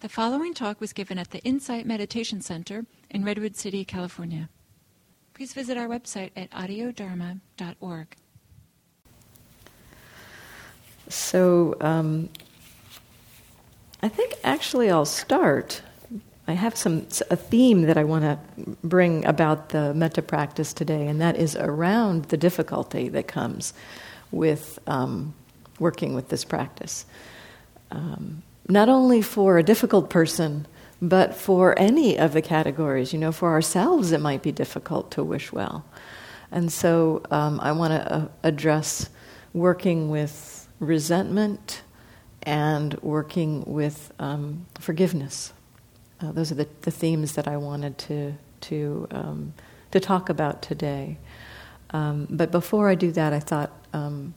The following talk was given at the Insight Meditation Center in Redwood City, California. Please visit our website at audiodharma.org. So, um, I think actually I'll start. I have some a theme that I want to bring about the metta practice today, and that is around the difficulty that comes with um, working with this practice. Um, not only for a difficult person, but for any of the categories. You know, for ourselves, it might be difficult to wish well. And so um, I want to uh, address working with resentment and working with um, forgiveness. Uh, those are the, the, themes that I wanted to, to, um, to talk about today. Um, but before I do that, I thought um,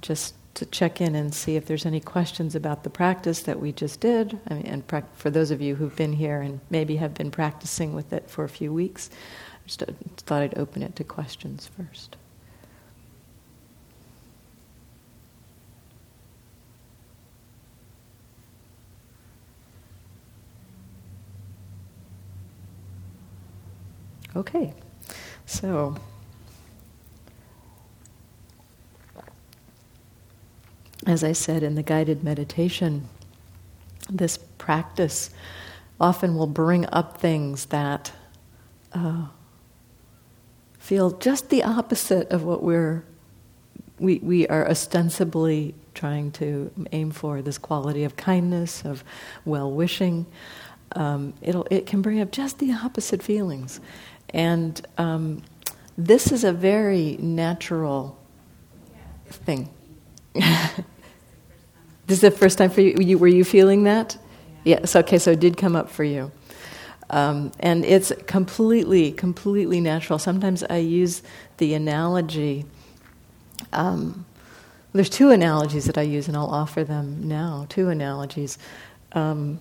just to check in and see if there's any questions about the practice that we just did. I mean, and pra- for those of you who've been here and maybe have been practicing with it for a few weeks, I just thought I'd open it to questions first. Okay, so as I said in the guided meditation, this practice often will bring up things that uh, feel just the opposite of what we're we, we are ostensibly trying to aim for this quality of kindness, of well wishing. Um, it'll, it can bring up just the opposite feelings. And um, this is a very natural thing. This is the first time for you. were you feeling that? Yeah. Yes. Okay. So it did come up for you, um, and it's completely, completely natural. Sometimes I use the analogy. Um, there's two analogies that I use, and I'll offer them now. Two analogies. Um,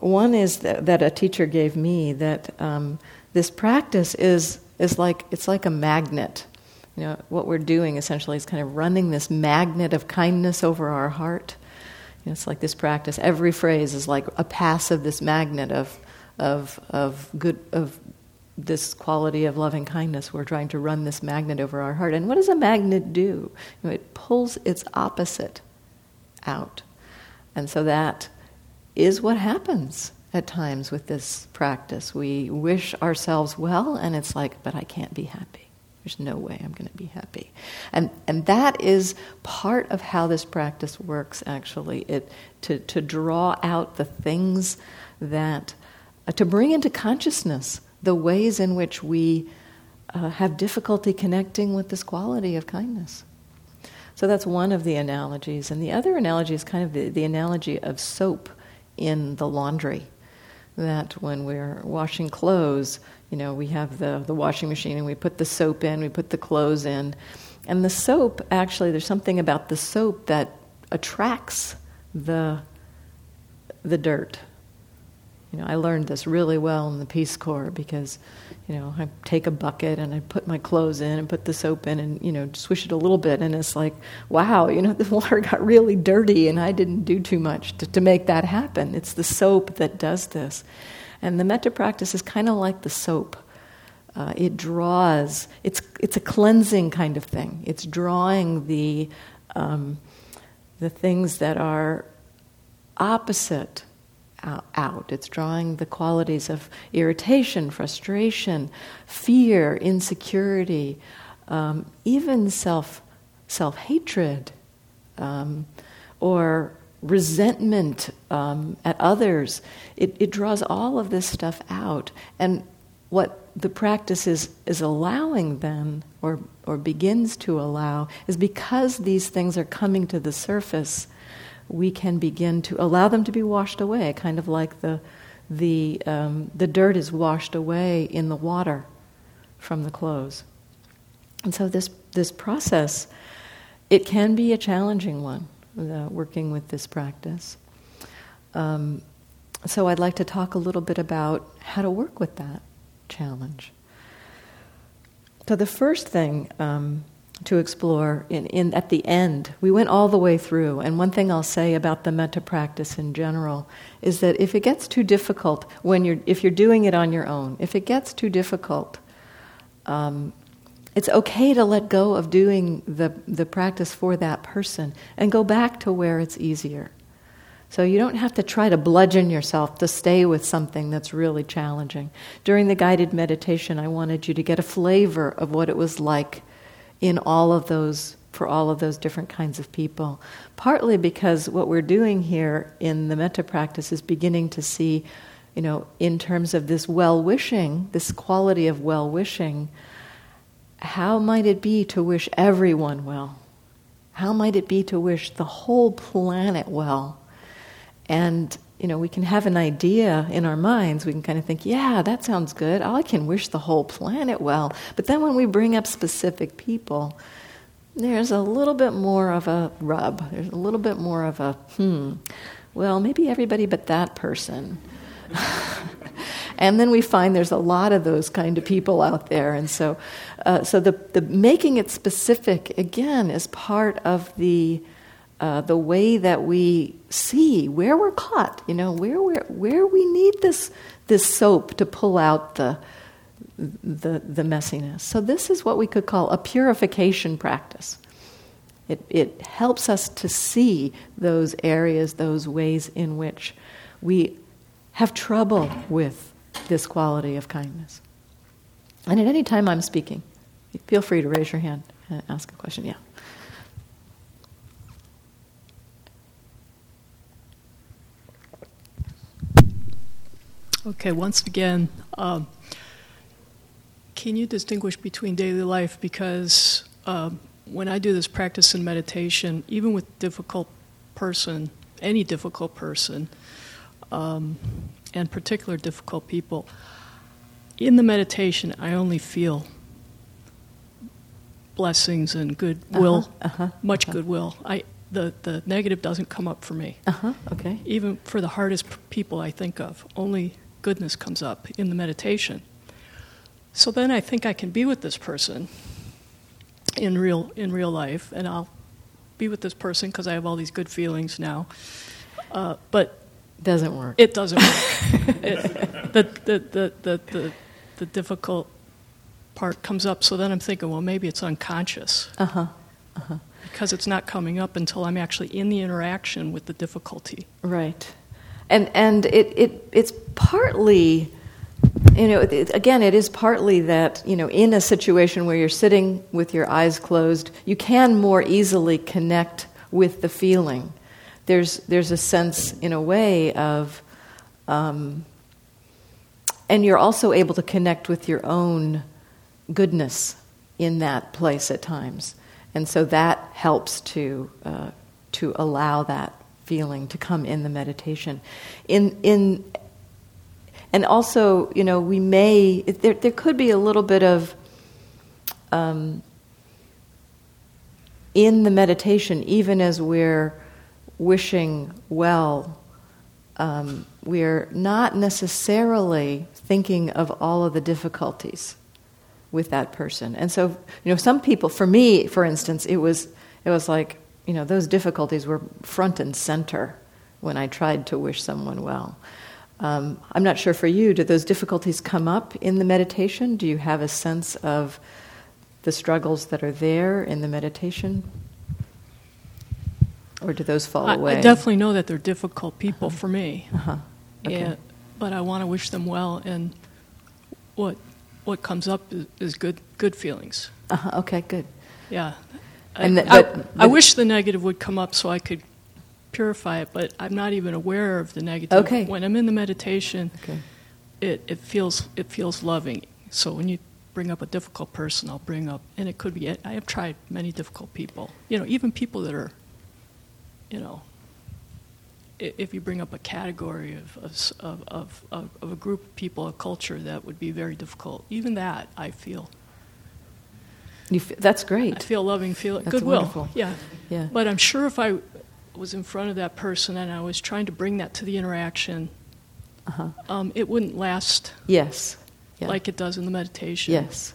one is that, that, a teacher gave me that um, this practice is is like it's like a magnet you know, what we're doing essentially is kind of running this magnet of kindness over our heart. You know, it's like this practice. Every phrase is like a pass of this magnet of, of, of good, of this quality of loving kindness. We're trying to run this magnet over our heart. And what does a magnet do? You know, it pulls its opposite out. And so that is what happens at times with this practice. We wish ourselves well, and it's like, but I can't be happy. There's no way I'm going to be happy. And, and that is part of how this practice works, actually, it, to, to draw out the things that, uh, to bring into consciousness the ways in which we uh, have difficulty connecting with this quality of kindness. So that's one of the analogies. And the other analogy is kind of the, the analogy of soap in the laundry. That when we're washing clothes, you know, we have the, the washing machine and we put the soap in, we put the clothes in. And the soap, actually, there's something about the soap that attracts the, the dirt. You know, I learned this really well in the Peace Corps because, you know, I take a bucket and I put my clothes in and put the soap in and, you know, swish it a little bit. And it's like, wow, you know, the water got really dirty and I didn't do too much to, to make that happen. It's the soap that does this. And the metta practice is kind of like the soap. Uh, it draws, it's, it's a cleansing kind of thing. It's drawing the, um, the things that are opposite out. It's drawing the qualities of irritation, frustration, fear, insecurity, um, even self self hatred, um, or resentment um, at others. It, it draws all of this stuff out. And what the practice is, is allowing then, or, or begins to allow, is because these things are coming to the surface, we can begin to allow them to be washed away, kind of like the, the, um, the dirt is washed away in the water from the clothes. And so this, this process, it can be a challenging one working with this practice. Um, so I'd like to talk a little bit about how to work with that challenge. So the first thing um, to explore in, in at the end. We went all the way through, and one thing I'll say about the metta practice in general is that if it gets too difficult when you're if you're doing it on your own, if it gets too difficult, um, it's okay to let go of doing the the practice for that person and go back to where it's easier. So you don't have to try to bludgeon yourself to stay with something that's really challenging. During the guided meditation, I wanted you to get a flavor of what it was like in all of those for all of those different kinds of people. Partly because what we're doing here in the metta practice is beginning to see, you know, in terms of this well wishing, this quality of well wishing, how might it be to wish everyone well? How might it be to wish the whole planet well? And you know, we can have an idea in our minds. We can kind of think, yeah, that sounds good. I can wish the whole planet well. But then when we bring up specific people, there's a little bit more of a rub. There's a little bit more of a, hmm, well, maybe everybody but that person. and then we find there's a lot of those kind of people out there. And so, uh, so the, the making it specific, again, is part of the uh, the way that we see where we're caught, you know, where where where we need this this soap to pull out the the the messiness. So this is what we could call a purification practice. It it helps us to see those areas, those ways in which we have trouble with this quality of kindness. And at any time I'm speaking, feel free to raise your hand and ask a question. Yeah. Okay, once again, um, can you distinguish between daily life? Because um, when I do this practice in meditation, even with difficult person, any difficult person, um, and particular difficult people, in the meditation, I only feel blessings and goodwill, uh-huh, uh-huh, much uh-huh. goodwill. I the, the negative doesn't come up for me. Uh-huh, okay. Even for the hardest people I think of, only goodness comes up in the meditation. So then I think I can be with this person in real in real life, and I'll be with this person because I have all these good feelings now. Uh, but doesn't work. It doesn't work. it, the, the, the, the, the, the difficult part comes up. So then I'm thinking, well, maybe it's unconscious. Uh huh. Uh-huh. Because it's not coming up until I'm actually in the interaction with the difficulty. Right and and it, it it's partly you know it, again it is partly that you know in a situation where you're sitting with your eyes closed you can more easily connect with the feeling there's there's a sense in a way of um, and you're also able to connect with your own goodness in that place at times and so that helps to uh, to allow that feeling to come in the meditation. In in and also, you know, we may there there could be a little bit of um, in the meditation, even as we're wishing well, um, we're not necessarily thinking of all of the difficulties with that person. And so, you know, some people, for me, for instance, it was it was like you know, those difficulties were front and center when I tried to wish someone well. Um, I'm not sure for you, do those difficulties come up in the meditation? Do you have a sense of the struggles that are there in the meditation? Or do those fall I, away? I definitely know that they're difficult people uh-huh. for me. Uh-huh. Okay. Yeah, but I want to wish them well, and what what comes up is, is good good feelings. Uh-huh. Okay, good. Yeah, and the, but, I, I, wish the negative would come up so I could purify it, but I'm not even aware of the negative. Okay. When I'm in the meditation, okay. it, it feels it feels loving. So when you bring up a difficult person, I'll bring up, and it could be. I have tried many difficult people. You know, even people that are, you know, if you bring up a category of, of, of, of, of a group of people, a culture that would be very difficult, even that I feel F- that's great. I feel loving, feel goodwill. Wonderful. Yeah. Yeah. But I'm sure if I was in front of that person and I was trying to bring that to the interaction, uh-huh. um, it wouldn't last. Yes. Yeah. Like it does in the meditation. Yes.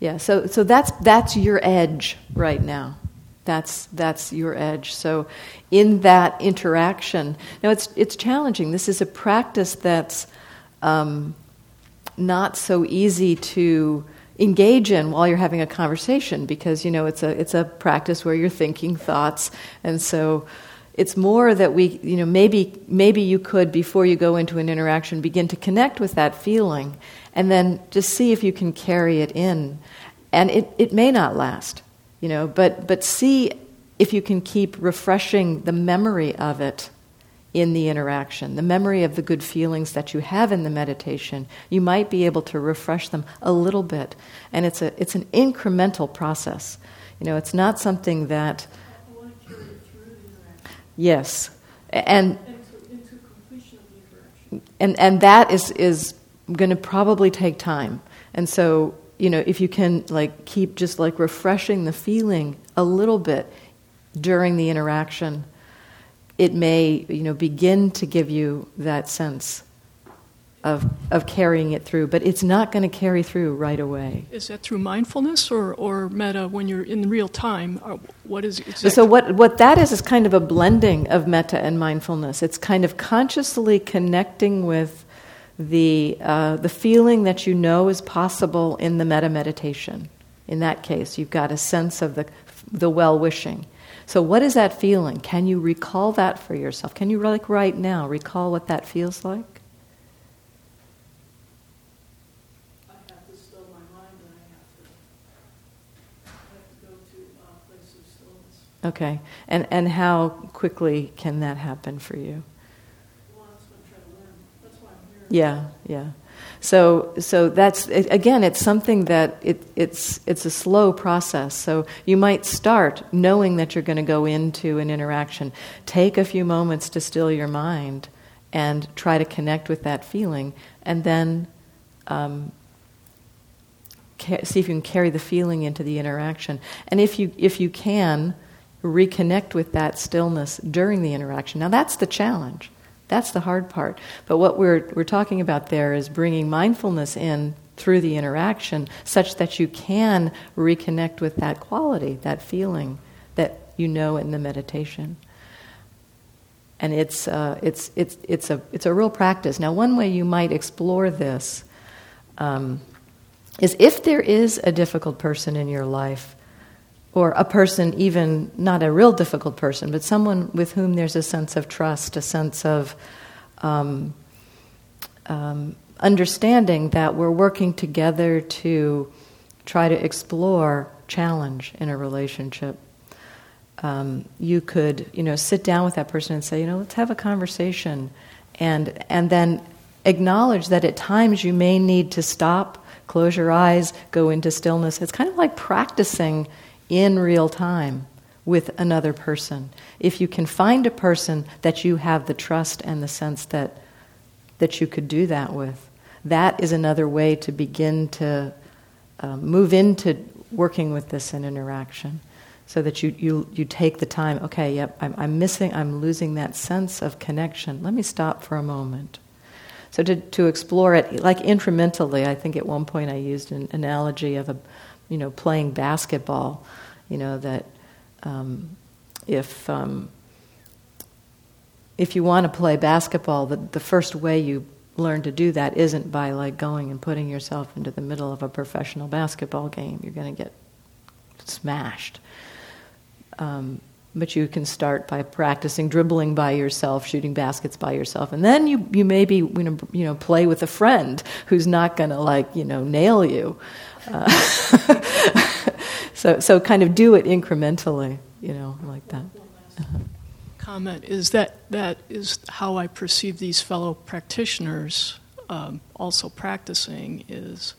Yeah, so, so that's, that's your edge right now. That's, that's your edge. So, in that interaction, now it's, it's challenging. This is a practice that's um, not so easy to engage in while you're having a conversation because you know it's a it's a practice where you're thinking thoughts and so it's more that we you know maybe maybe you could before you go into an interaction begin to connect with that feeling and then just see if you can carry it in and it, it may not last you know but but see if you can keep refreshing the memory of it in the interaction, the memory of the good feelings that you have in the meditation, you might be able to refresh them a little bit. And it's, a, it's an incremental process. You know, it's not something that. Yes. And, and, and that is, is going to probably take time. And so, you know, if you can like keep just like refreshing the feeling a little bit during the interaction, it may you know begin to give you that sense of of carrying it through, but it's not going to carry through right away. Is that through mindfulness or, or metta when you're in real time? Uh, what is exactly? So what what that is is kind of a blending of metta and mindfulness. It's kind of consciously connecting with the uh, the feeling that you know is possible in the metta meditation. In that case, you've got a sense of the the well wishing. So, what is that feeling? Can you recall that for yourself? Can you, like right now, recall what that feels like? I have to still my mind and I have to, I have to go to a place of stillness. Okay. And, and how quickly can that happen for you? Well, that's what I'm trying to learn. That's why I'm here. Yeah, yeah. So, so that's again, it's something that it, it's it's a slow process. So you might start knowing that you're going to go into an interaction. Take a few moments to still your mind and try to connect with that feeling, and then um, see if you can carry the feeling into the interaction. And if you if you can reconnect with that stillness during the interaction. Now that's the challenge. That's the hard part. But what we're, we're talking about there is bringing mindfulness in through the interaction such that you can reconnect with that quality, that feeling that you know in the meditation. And it's, uh, it's, it's, it's, a, it's a real practice. Now, one way you might explore this um, is if there is a difficult person in your life, or a person, even not a real difficult person, but someone with whom there's a sense of trust, a sense of um, um, understanding that we're working together to try to explore challenge in a relationship. Um, you could, you know, sit down with that person and say, you know, let's have a conversation, and and then acknowledge that at times you may need to stop, close your eyes, go into stillness. It's kind of like practicing in real time with another person. If you can find a person that you have the trust and the sense that, that you could do that with, that is another way to begin to uh, move into working with this in interaction. So that you, you, you take the time, okay, yep, I'm, I'm missing, I'm losing that sense of connection. Let me stop for a moment. So to, to explore it, like incrementally, I think at one point I used an analogy of a, you know, playing basketball. You know that um, if um, if you want to play basketball, the, the first way you learn to do that isn't by like going and putting yourself into the middle of a professional basketball game. You're going to get smashed. Um, but you can start by practicing dribbling by yourself, shooting baskets by yourself, and then you you maybe you know, you know play with a friend who's not going to like you know nail you. Uh, so so kind of do it incrementally, you know, like that. Uh-huh. Comment is that that is how I perceive these fellow practitioners um, also practicing is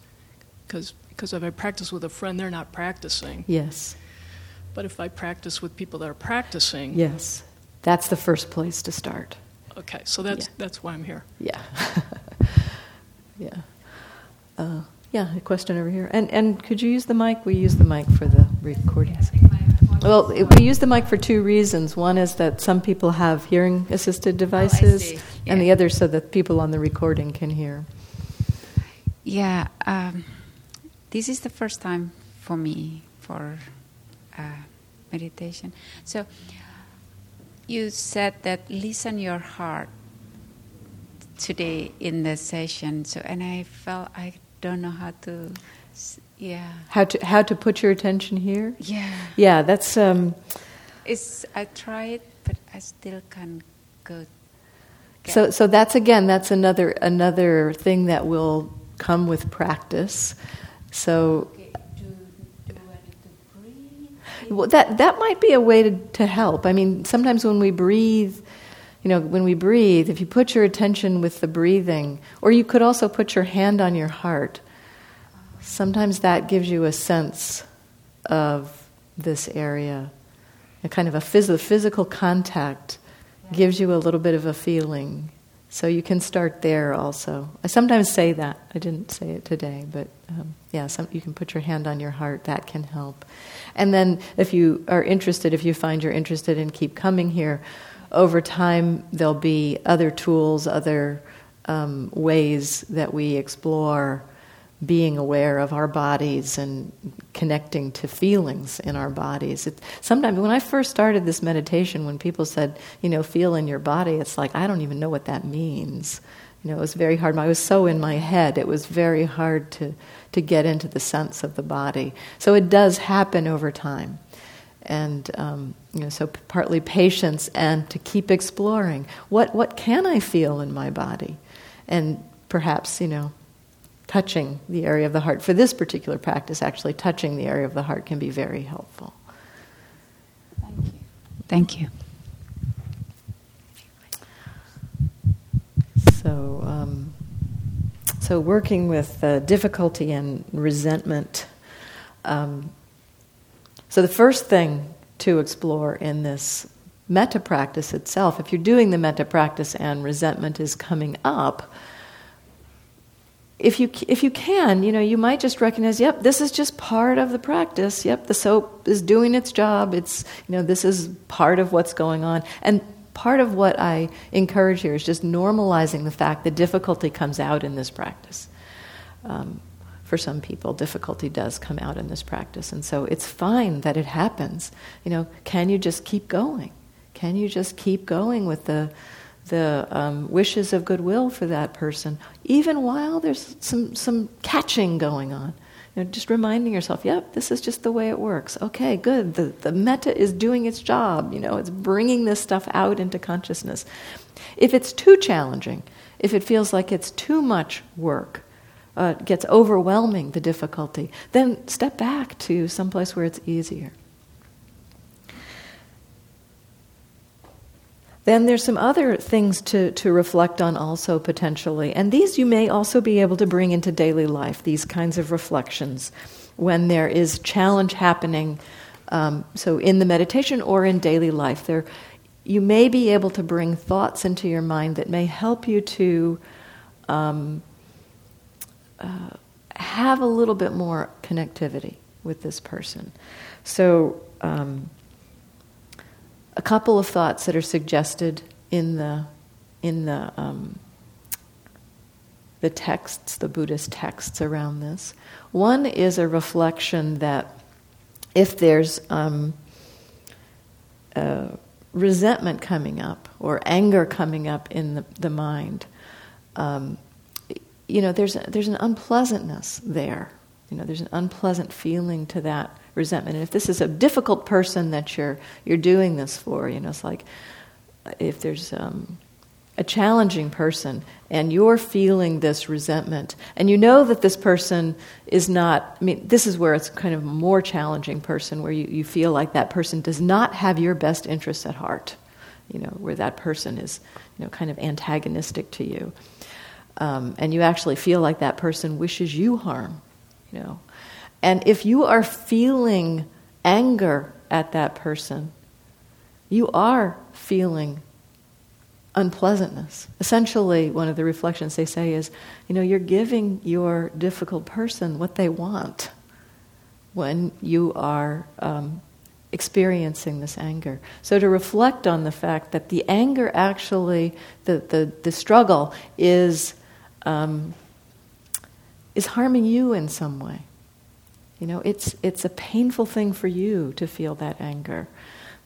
because because if I practice with a friend, they're not practicing. Yes. But if I practice with people that are practicing, yes, that's the first place to start. Okay, so that's Yeah. that's why I'm here. Yeah. yeah. Uh, yeah, a question over here. And and could you use the mic? We use the mic for the recordings. Well, we use the mic for two reasons. One is that some people have hearing assisted devices, see. and the other so that people on the recording can hear. Yeah. Um, this is the first time for me for uh, meditation. So you said that listen your heart today in the session. So and I felt I don't know how to. Yeah. How to how to put your attention here? Yeah. Yeah, that's. Um, it's I tried, but I still can't go. So so that's again that's another another thing that will come with practice. So. Well, that that might be a way to, to help. I mean, sometimes when we breathe, you know, when we breathe, if you put your attention with the breathing, or you could also put your hand on your heart, sometimes that gives you a sense of this area. A kind of a phys- physical contact gives you a little bit of a feeling. So you can start there also. I sometimes say that. I didn't say it today, but um, yeah, some, you can put your hand on your heart. That can help. And then if you are interested, if you find you're interested and keep coming here, over time there'll be other tools, other um, ways that we explore being aware of our bodies and connecting to feelings in our bodies. It, sometimes, when I first started this meditation, when people said, you know, feel in your body, it's like, I don't even know what that means. You know, it was very hard. I was so in my head, it was very hard to, to get into the sense of the body. So it does happen over time. And, um, you know, so partly patience and to keep exploring. What, what can I feel in my body? And perhaps, you know, touching the area of the heart. For this particular practice, actually, touching the area of the heart can be very helpful. Thank you. Thank you. So, um, so working with uh, difficulty and resentment. Um, so, the first thing to explore in this metta practice itself, if you're doing the metta practice and resentment is coming up, if you if you can, you know, you might just recognize, yep, this is just part of the practice. Yep, the soap is doing its job. It's you know, this is part of what's going on. And part of what I encourage here is just normalizing the fact that difficulty comes out in this practice. Um, for some people, difficulty does come out in this practice, and so it's fine that it happens. You know, can you just keep going? Can you just keep going with the the um, wishes of goodwill for that person, even while there's some, some catching going on. You know, just reminding yourself, yep, this is just the way it works. Okay, good. The, the metta is doing its job. You know, it's bringing this stuff out into consciousness. If it's too challenging, if it feels like it's too much work, uh, gets overwhelming, the difficulty, then step back to someplace where it's easier. Then there's some other things to, to reflect on also potentially. And these you may also be able to bring into daily life, these kinds of reflections, when there is challenge happening. Um, so in the meditation or in daily life, there you may be able to bring thoughts into your mind that may help you to um, uh, have a little bit more connectivity with this person. So um, a couple of thoughts that are suggested in the in the um, the texts, the Buddhist texts around this. One is a reflection that if there's um, resentment coming up or anger coming up in the, the mind, um, you know, there's there's an unpleasantness there. You know, there's an unpleasant feeling to that resentment. And if this is a difficult person that you're you're doing this for, you know, it's like if there's um, a challenging person and you're feeling this resentment, and you know that this person is not. I mean, this is where it's kind of more challenging person, where you, you feel like that person does not have your best interests at heart. You know, where that person is, you know, kind of antagonistic to you. Um, and you actually feel like that person wishes you harm, you know. And if you are feeling anger at that person, you are feeling unpleasantness. Essentially, one of the reflections they say is, you know, you're giving your difficult person what they want when you are um, experiencing this anger. So to reflect on the fact that the anger actually, the, the, the struggle is, um, is harming you in some way You know, it's, it's a painful thing for you to feel that anger.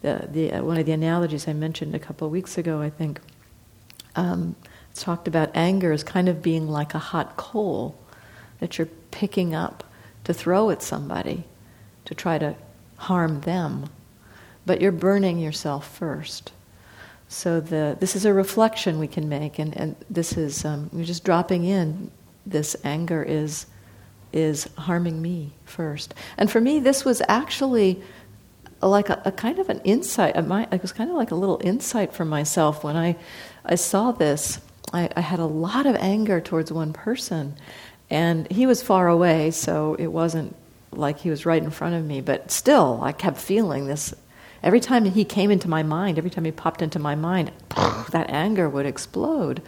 The, the, uh, one of the analogies I mentioned a couple of weeks ago, I think, um, talked about anger as kind of being like a hot coal that you're picking up to throw at somebody to try to harm them. But you're burning yourself first. So the, this is a reflection we can make, and, and this is um, you're just dropping in. This anger is is harming me first, and for me, this was actually like a, a kind of an insight. it was kind of like a little insight for myself when I I saw this. I, I had a lot of anger towards one person, and he was far away, so it wasn't like he was right in front of me. But still, I kept feeling this Every time he came into my mind, every time he popped into my mind, that anger would explode.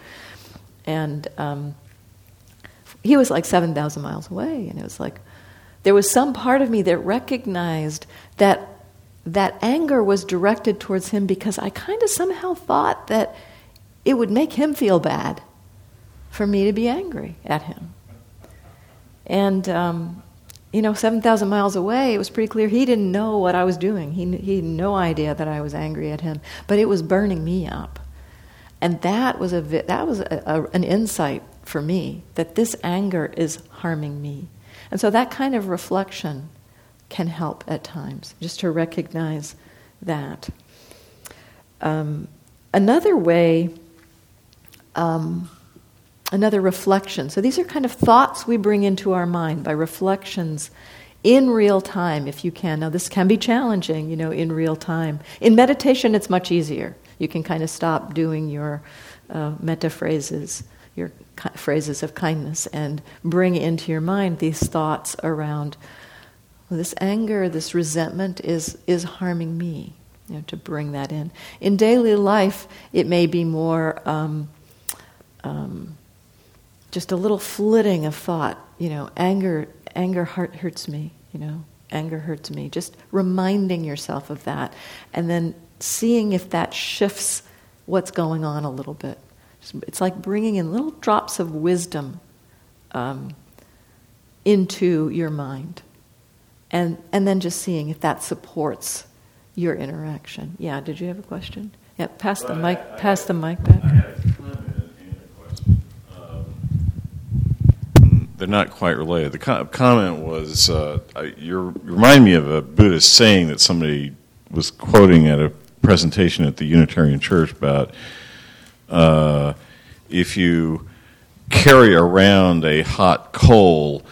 And um, he was like 7,000 miles away. And it was like, there was some part of me that recognized that that anger was directed towards him because I kind of somehow thought that it would make him feel bad for me to be angry at him. And um, you know, 7,000 miles away, it was pretty clear he didn't know what I was doing. He, he had no idea that I was angry at him, but it was burning me up. And that was, a, that was a, a, an insight for me that this anger is harming me. And so that kind of reflection can help at times, just to recognize that. Um, another way, um, another reflection. So these are kind of thoughts we bring into our mind by reflections in real time, if you can. Now, this can be challenging, you know, in real time. In meditation, it's much easier. You can kind of stop doing your uh, metta phrases, your ki- phrases of kindness, and bring into your mind these thoughts around well, this anger, this resentment is, is harming me. You know, to bring that in. In daily life, it may be more. Um, um, just a little flitting of thought, you know, anger, anger heart hurts me, you know, anger hurts me. Just reminding yourself of that, and then seeing if that shifts what's going on a little bit. It's like bringing in little drops of wisdom um, into your mind, and and then just seeing if that supports your interaction. Yeah, did you have a question? Yeah, pass the mic. pass the mic back. They're not quite related. The co- comment was uh, you remind me of a Buddhist saying that somebody was quoting at a presentation at the Unitarian Church about uh, if you carry around a hot coal,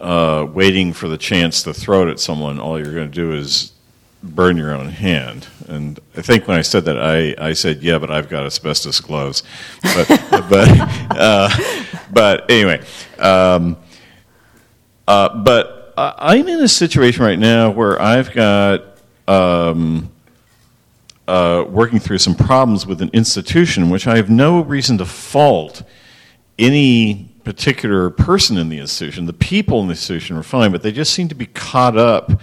uh, waiting for the chance to throw it at someone, all you're going to do is burn your own hand. And I think when I said that, I, I said, yeah, but I've got asbestos gloves. But, but, uh, but anyway, um, uh, but I'm in a situation right now where I've got um, uh, working through some problems with an institution, which I have no reason to fault any particular person in the institution. The people in the institution are fine, but they just seem to be caught up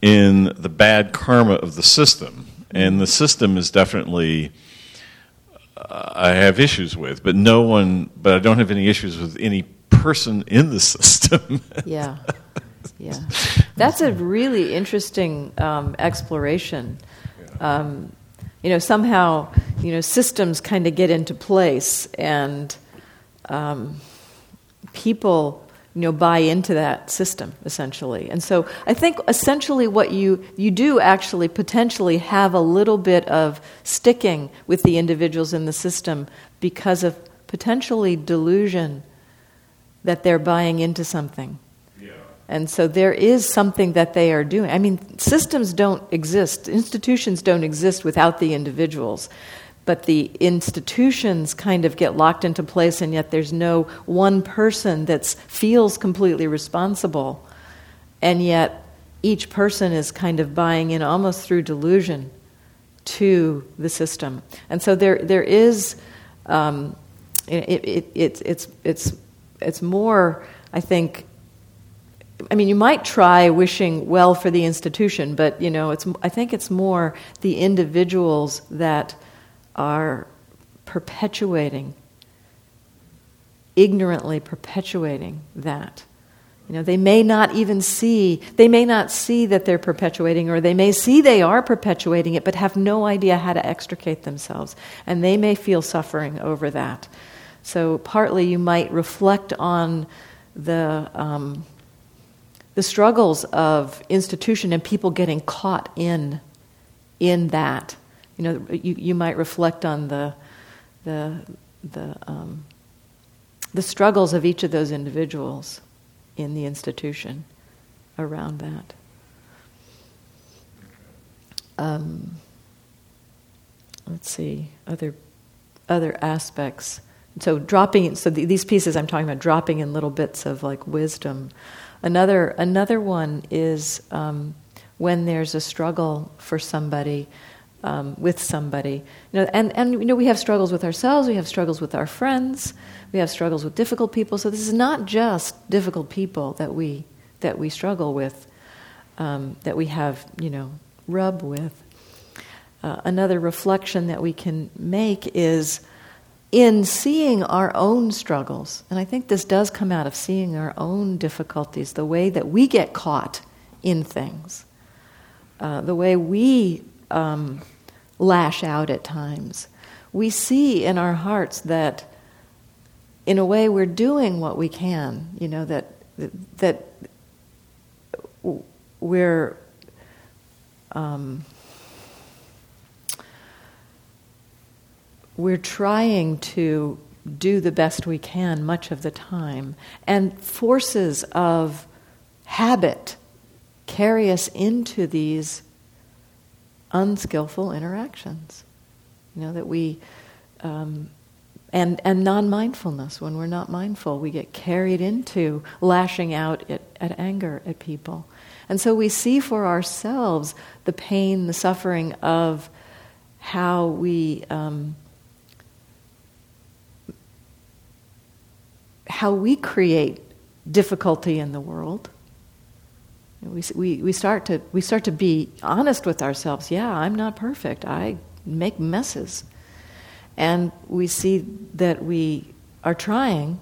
in the bad karma of the system. And the system is definitely uh, I have issues with, but no one, but I don't have any issues with any person in the system. yeah, yeah, that's a really interesting um, exploration. Um, you know, somehow, you know, systems kind of get into place, and um, people you know, buy into that system essentially. And so I think essentially what you you do actually potentially have a little bit of sticking with the individuals in the system because of potentially delusion that they're buying into something. Yeah. And so there is something that they are doing. I mean, systems don't exist, institutions don't exist without the individuals but the institutions kind of get locked into place, and yet there's no one person that feels completely responsible, and yet each person is kind of buying in almost through delusion to the system, and so there there is um, it, it, it, it's it's it's more I think. I mean, you might try wishing well for the institution, but you know, it's. I think it's more the individuals that are perpetuating, ignorantly perpetuating that You know, they may not even see, they may not see that they're perpetuating, or they may see they are perpetuating it, but have no idea how to extricate themselves. And they may feel suffering over that. So, partly you might reflect on the, um, the struggles of institution and people getting caught in, in that. You know, you, you might reflect on the, the, the, um, the struggles of each of those individuals in the institution around that. Um, let's see other other aspects. So dropping so the, these pieces I'm talking about dropping in little bits of like wisdom. Another another one is um, when there's a struggle for somebody. Um, with somebody, you know, and, and you know we have struggles with ourselves, we have struggles with our friends, we have struggles with difficult people. So this is not just difficult people that we that we struggle with, um, that we have you know rub with. Uh, another reflection that we can make is in seeing our own struggles, and I think this does come out of seeing our own difficulties, the way that we get caught in things, uh, the way we um, lash out at times. We see in our hearts that in a way, we're doing what we can. You know that that we're um, we're trying to do the best we can much of the time, and forces of habit carry us into these unskillful interactions. You know that we. Um, and, and non mindfulness. When we're not mindful, we get carried into lashing out at, at anger at people. And so we see for ourselves the pain, the suffering of how we. Um, how we create difficulty in the world. We, we, we, start to, we start to be honest with ourselves. Yeah, I'm not perfect. I make messes. And we see that we are trying,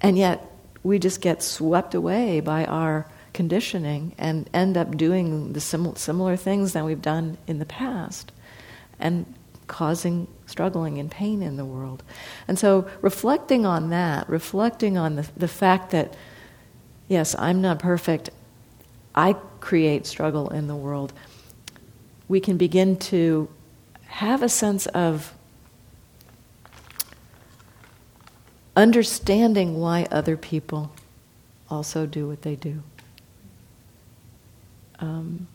and yet we just get swept away by our conditioning and end up doing the sim- similar things that we've done in the past and causing struggling and pain in the world. And so, reflecting on that, reflecting on the, the fact that, yes, I'm not perfect, I create struggle in the world, we can begin to have a sense of understanding why other people also do what they do. Um,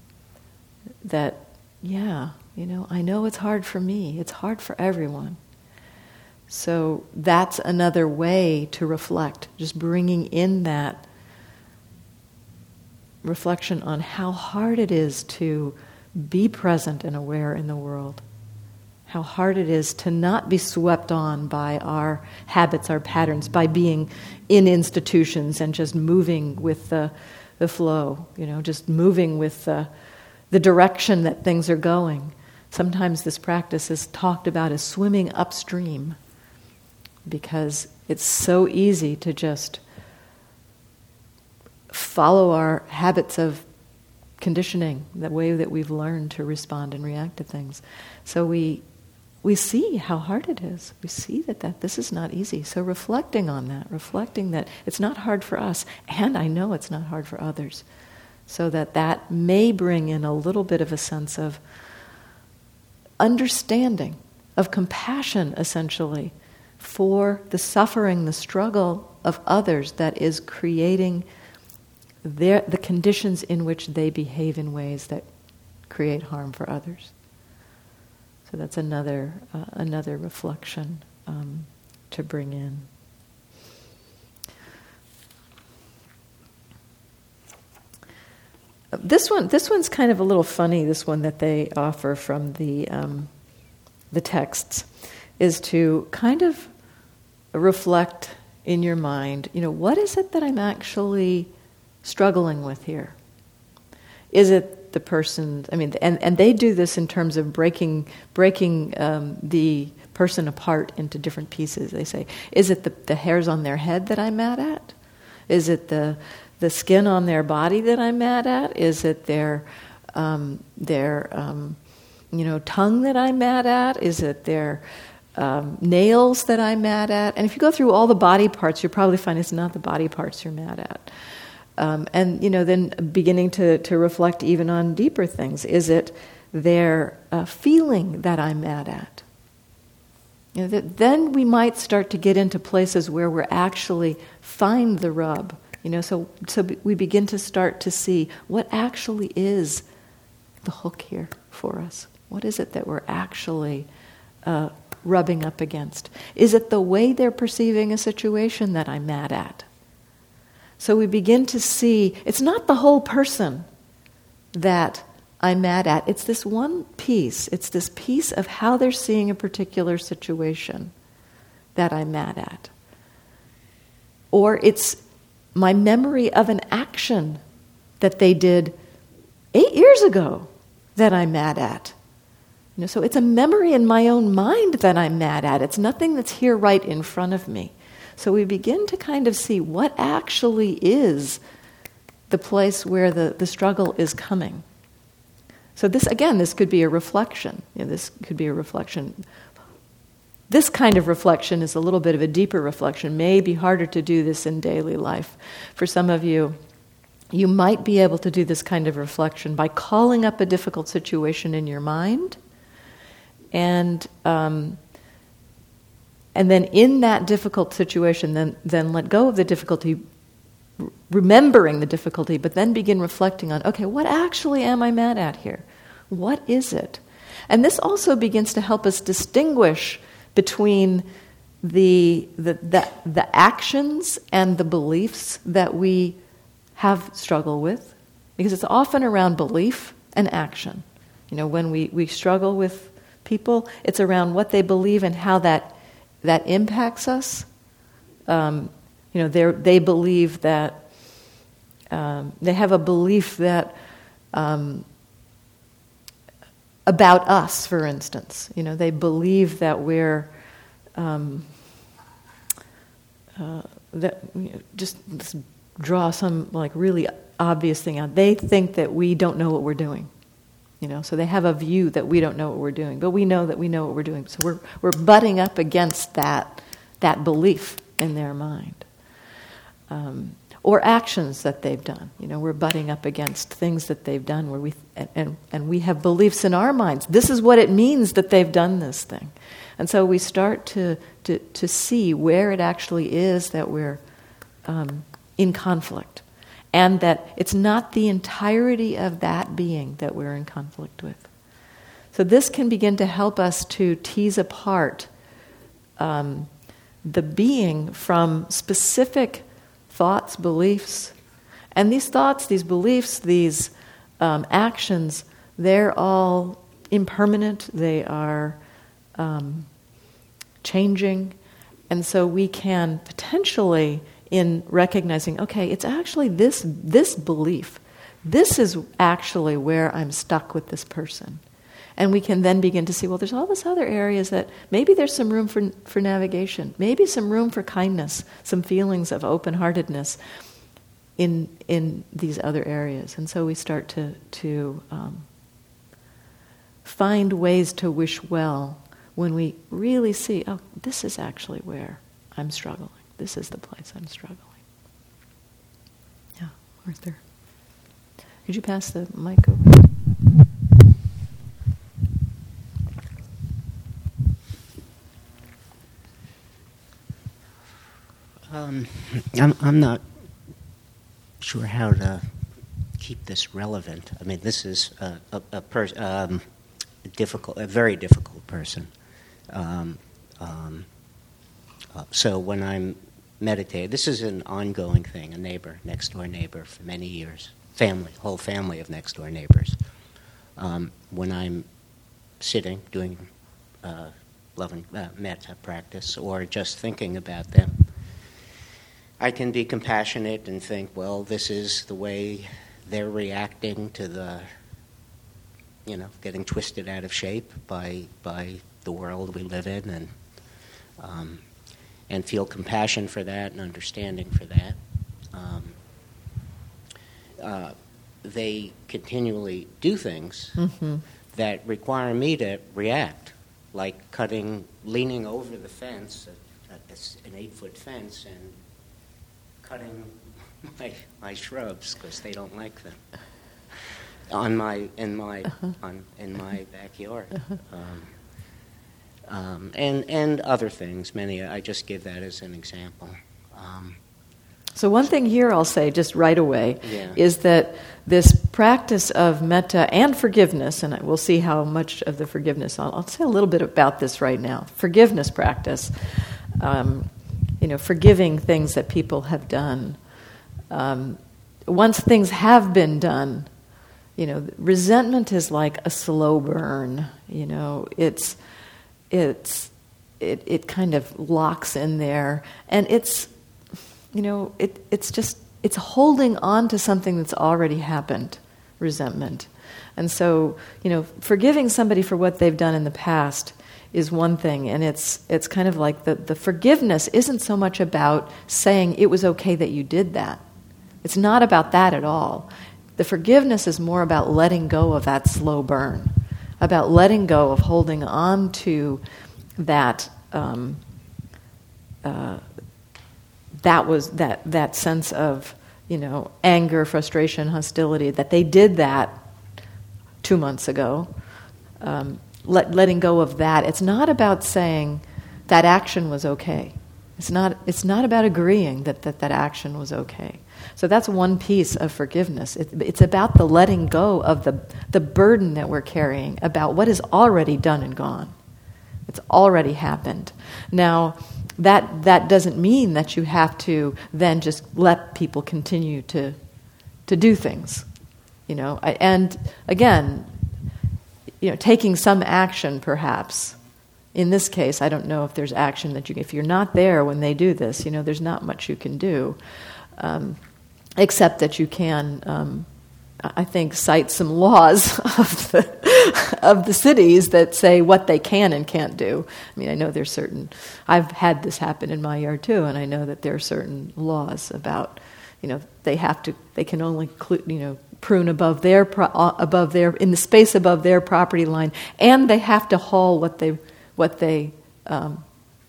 that, yeah, you know, I know it's hard for me, it's hard for everyone. So that's another way to reflect, just bringing in that reflection on how hard it is to be present and aware in the world how hard it is to not be swept on by our habits, our patterns, by being in institutions and just moving with the, the flow, you know, just moving with the, the direction that things are going. Sometimes this practice is talked about as swimming upstream because it's so easy to just follow our habits of conditioning, the way that we've learned to respond and react to things. So we we see how hard it is. We see that, that this is not easy. So reflecting on that, reflecting that it's not hard for us, and I know it's not hard for others, so that that may bring in a little bit of a sense of understanding, of compassion, essentially, for the suffering, the struggle of others that is creating their, the conditions in which they behave in ways that create harm for others. So that's another uh, another reflection um, to bring in. This one, this one's kind of a little funny. This one that they offer from the um, the texts is to kind of reflect in your mind. You know, what is it that I'm actually struggling with here? Is it the person, I mean, and, and they do this in terms of breaking, breaking um, the person apart into different pieces. They say, is it the, the hairs on their head that I'm mad at? Is it the, the skin on their body that I'm mad at? Is it their um, their um, you know tongue that I'm mad at? Is it their um, nails that I'm mad at? And if you go through all the body parts, you'll probably find it's not the body parts you're mad at. Um, and you know, then beginning to, to reflect even on deeper things. Is it their uh, feeling that I'm mad at? You know, then we might start to get into places where we're actually find the rub. You know, so so we begin to start to see what actually is the hook here for us. What is it that we're actually uh, rubbing up against? Is it the way they're perceiving a situation that I'm mad at? So we begin to see it's not the whole person that I'm mad at. It's this one piece. It's this piece of how they're seeing a particular situation that I'm mad at. Or it's my memory of an action that they did eight years ago that I'm mad at. You know, so it's a memory in my own mind that I'm mad at. It's nothing that's here right in front of me. So we begin to kind of see what actually is the place where the, the struggle is coming. So this again, this could be a reflection. You know, this could be a reflection. This kind of reflection is a little bit of a deeper reflection. May be harder to do this in daily life. For some of you, you might be able to do this kind of reflection by calling up a difficult situation in your mind, and um, and then in that difficult situation, then then let go of the difficulty, remembering the difficulty, but then begin reflecting on, okay, what actually am I mad at here? What is it? And this also begins to help us distinguish between the, the, the, the actions and the beliefs that we have struggle with, because it's often around belief and action. You know, when we, we struggle with people, it's around what they believe and how that, that impacts us. Um, you know, they believe that um, they have a belief that um, about us, for instance, you know, they believe that we're um, uh, that you know, just draw some like really obvious thing out. They think that we don't know what we're doing. You know, so they have a view that we don't know what we're doing, but we know that we know what we're doing. So we're we're butting up against that that belief in their mind. Um, or actions that they've done. You know, we're butting up against things that they've done where we and, and, and, we have beliefs in our minds. This is what it means that they've done this thing. And so we start to, to, to see where it actually is that we're um, in conflict. And that it's not the entirety of that being that we're in conflict with. So this can begin to help us to tease apart um, the being from specific thoughts, beliefs. And these thoughts, these beliefs, these um, actions, they're all impermanent, they are um, changing. And so we can potentially, in recognizing, okay, it's actually this, this belief, this is actually where I'm stuck with this person. And we can then begin to see, well, there's all these other areas that maybe there's some room for, for navigation, maybe some room for kindness, some feelings of open heartedness in, in these other areas. And so we start to, to um, find ways to wish well when we really see, oh, this is actually where I'm struggling. This is the place I'm struggling. Yeah, Arthur. Could you pass the mic over? Um, I'm, I'm not sure how to keep this relevant. I mean, this is a, a, a, per, um, difficult, a very difficult person. Um, um, uh, so when I'm meditating, this is an ongoing thing. A neighbor, next door neighbor, for many years, family, whole family of next door neighbors. Um, when I'm sitting doing uh, loving uh, metta practice or just thinking about them, I can be compassionate and think, well, this is the way they're reacting to the, you know, getting twisted out of shape by by the world we live in, and um, and feel compassion for that and understanding for that. Um, uh, they continually do things Mm-hmm. that require me to react, like cutting, leaning over the fence, a, a- an eight foot fence, and cutting my, my shrubs because they don't like them on my in my Uh-huh. on in my backyard. Um, um, and and other things, many. I just give that as an example. Um, So, one thing here I'll say just right away Yeah. is that this practice of metta and forgiveness, and we'll see how much of the forgiveness, I'll, I'll say a little bit about this right now. Forgiveness practice, um, you know, forgiving things that people have done. Um, once things have been done, you know, resentment is like a slow burn. You know, it's it's it it kind of locks in there, and it's you know, it, it's just, it's holding on to something that's already happened, resentment. And so, you know, forgiving somebody for what they've done in the past is one thing, and it's, it's kind of like the, the forgiveness isn't so much about saying it was okay that you did that. It's not about that at all. The forgiveness is more about letting go of that slow burn, about letting go of holding on to that. Um, uh, that was that that sense of you know anger, frustration, hostility that they did that two months ago. Um, let, letting go of that. It's not about saying that action was okay. It's not. It's not about agreeing that that, that action was okay. So that's one piece of forgiveness. It, it's about the letting go of the the burden that we're carrying about what is already done and gone. It's already happened. Now, that that doesn't mean that you have to then just let people continue to to do things. You know, and again, you know, taking some action perhaps. In this case, I don't know if there's action that you if you're not there when they do this, you know, there's not much you can do. Um, except that you can um, I think, cite some laws of the, of the cities that say what they can and can't do. I mean, I know there's certain, I've had this happen in my yard too, and I know that there are certain laws about, you know, they have to, they can only, you know, prune above their, pro, uh, above their, in the space above their property line, and they have to haul what they, what they um,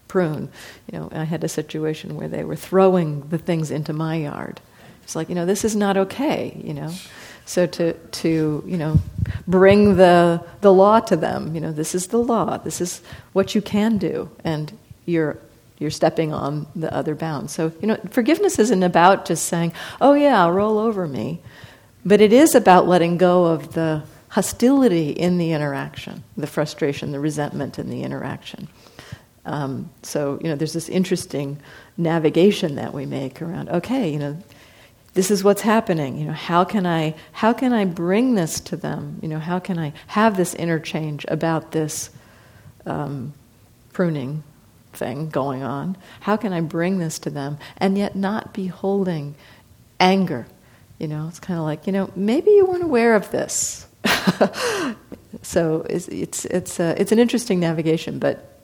prune. You know, I had a situation where they were throwing the things into my yard. It's like, you know, this is not okay, you know. So to, to you know, bring the, the law to them, you know, this is the law, this is what you can do, and you're, you're stepping on the other bounds. So, you know, forgiveness isn't about just saying, oh yeah, roll over me, but it is about letting go of the hostility in the interaction, the frustration, the resentment in the interaction. Um, so, you know, there's this interesting navigation that we make around, okay, you know, this is what's happening. You know how can i how can i bring this to them? You know how can i have this interchange about this um, pruning thing going on? How can i bring this to them and yet not be holding anger you know it's kind of like you know maybe you weren't aware of this so it's it's it's, uh, it's an interesting navigation but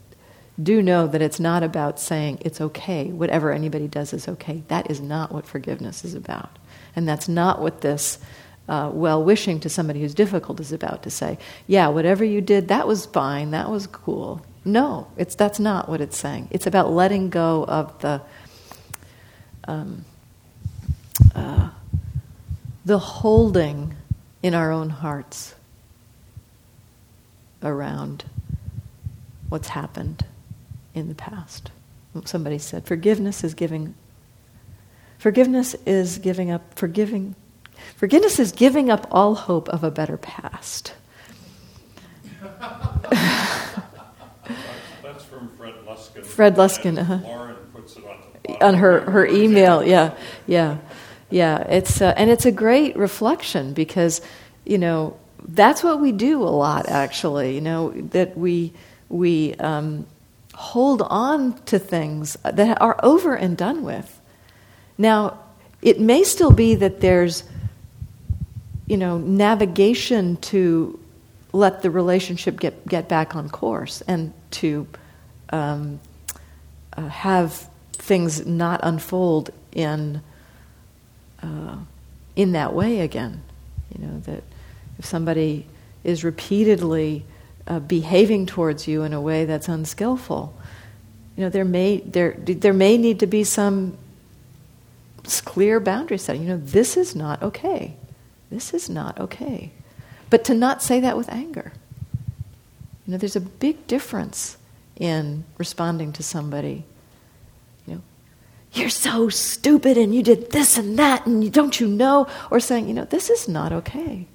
do know that it's not about saying it's okay, whatever anybody does is okay. That is not what forgiveness is about. And that's not what this uh, well wishing to somebody who's difficult is about to say, yeah, whatever you did, that was fine, that was cool. No, it's, that's not what it's saying. It's about letting go of the, um, uh, the holding in our own hearts around what's happened in the past. Somebody said, forgiveness is giving. Forgiveness is giving up. Forgiving. Forgiveness is giving up all hope of a better past. That's from Fred Luskin. Fred Luskin, uh-huh. Lauren puts it on on her, her email yeah yeah yeah it's uh, and it's a great reflection because you know that's what we do a lot actually you know that we we um, hold on to things that are over and done with. Now it may still be that there's you know navigation to let the relationship get get back on course and to um, uh, have things not unfold in uh, in that way again. You know, that if somebody is repeatedly uh, behaving towards you in a way that's unskillful, you know, there may, there, there may need to be some clear boundary setting. You know, this is not okay. This is not okay. But to not say that with anger. You know, there's a big difference in responding to somebody. You're so stupid and you did this and that and you, don't you know? Or saying, you know, this is not okay.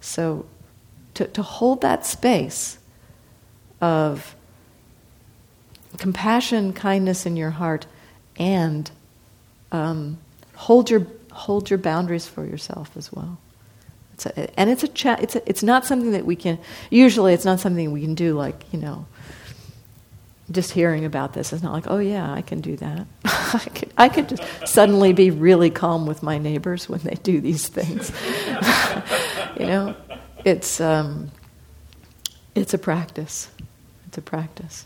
So to, to hold that space of compassion, kindness in your heart, and um, hold your hold your boundaries for yourself as well. It's a, and it's a chat. It's a, it's not something that we can. Usually, it's not something we can do. Like you know, just hearing about this is not like, oh yeah, I can do that. I could I could just suddenly be really calm with my neighbors when they do these things. you know, it's um, it's a practice. It's a practice.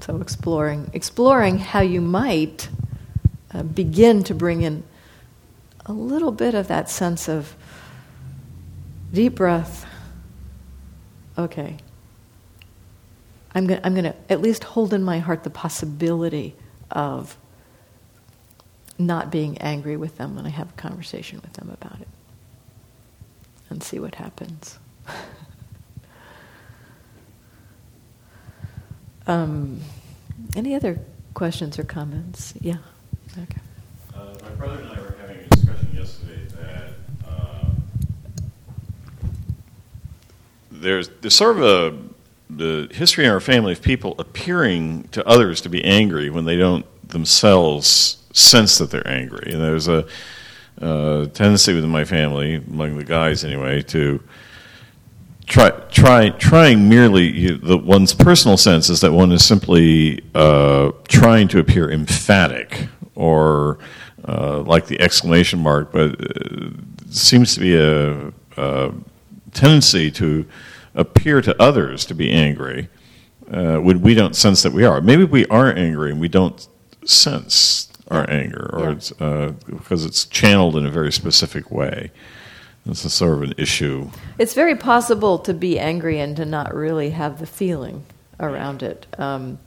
So exploring exploring how you might uh, begin to bring in a little bit of that sense of deep breath. Okay. I'm going I'm to at least hold in my heart the possibility of not being angry with them when I have a conversation with them about it and see what happens. um, any other questions or comments? Yeah. Okay. Uh, my brother and I were having a discussion yesterday that uh, there's, there's sort of a the history in our family of people appearing to others to be angry when they don't themselves sense that they're angry. And there's a uh, tendency within my family, among the guys anyway, to try try trying merely you, the one's personal sense is that one is simply uh, trying to appear emphatic or uh, like the exclamation mark, but uh, seems to be a, a, tendency to appear to others to be angry uh, when we don't sense that we are. Maybe we are angry and we don't sense our anger, or yeah. it's, uh, because it's channeled in a very specific way. This is sort of an issue. It's very possible to be angry and to not really have the feeling around it. Um,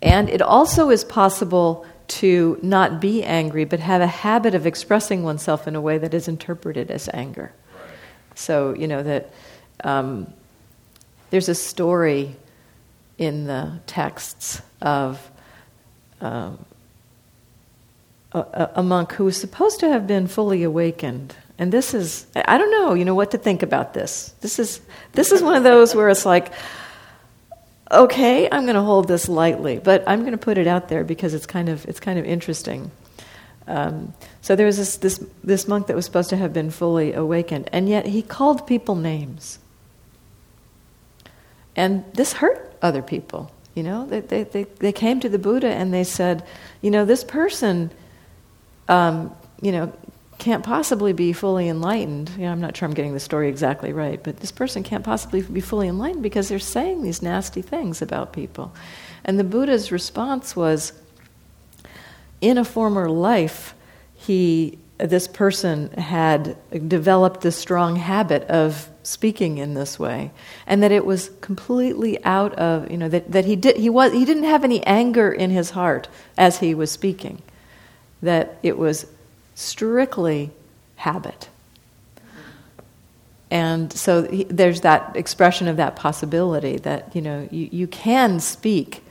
and it also is possible to not be angry, but have a habit of expressing oneself in a way that is interpreted as anger. Right. So, you know, that um, there's a story in the texts of uh, a, a monk who was supposed to have been fully awakened. And this is, I don't know, you know, what to think about this. This is, this is one of those where it's like, okay, I'm going to hold this lightly, but I'm going to put it out there because it's kind of it's kind of interesting. Um, so there was this, this this monk that was supposed to have been fully awakened, and yet he called people names, and this hurt other people. You know, they they they, they came to the Buddha and they said, you know, this person, um, you know, can't possibly be fully enlightened. You know, I'm not sure I'm getting the story exactly right, but this person can't possibly be fully enlightened because they're saying these nasty things about people. And the Buddha's response was in a former life, he this person had developed this strong habit of speaking in this way and that it was completely out of you know that, that he did he was he didn't have any anger in his heart as he was speaking that it was strictly habit. And so he, there's that expression of that possibility that, you know, you, you can speak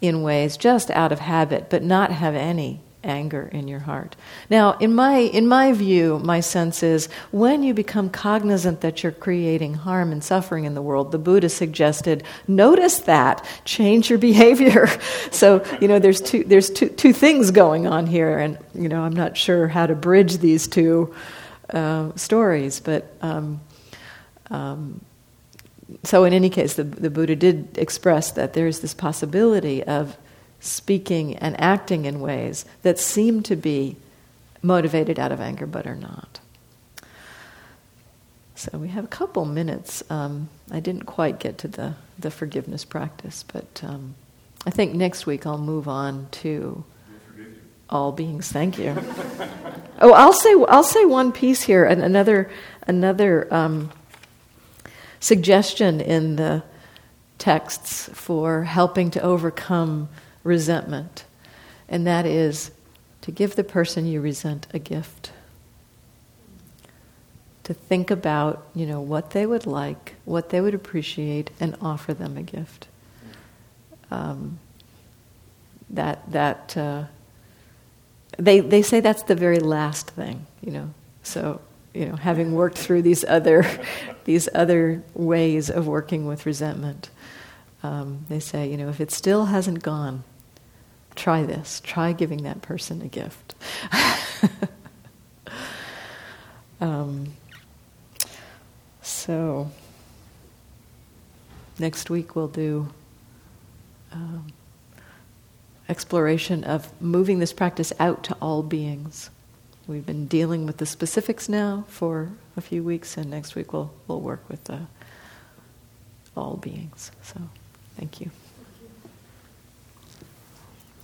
in ways just out of habit, but not have any anger in your heart. Now, in my, in my view, my sense is when you become cognizant that you're creating harm and suffering in the world, the Buddha suggested notice that, change your behavior. so, you know, there's, two, there's two, two things going on here, and, you know, I'm not sure how to bridge these two uh, stories, but. Um, um, so, in any case, the, the Buddha did express that there's this possibility of speaking and acting in ways that seem to be motivated out of anger but are not. So we have a couple minutes. Um, I didn't quite get to the, the forgiveness practice, but um, I think next week I'll move on to all beings. Thank you. Oh, I'll say I'll say one piece here, and another another um, suggestion in the texts for helping to overcome resentment, and that is to give the person you resent a gift. To think about, you know, what they would like, what they would appreciate, and offer them a gift. Um, that that uh, they they say that's the very last thing, you know. So you know, having worked through these other these other ways of working with resentment, um, they say, you know, if it still hasn't gone, try this. Try giving that person a gift. um, so next week we'll do. Um, exploration of moving this practice out to all beings. We've been dealing with the specifics now for a few weeks, and next week we'll, we'll work with the all beings. So, thank you.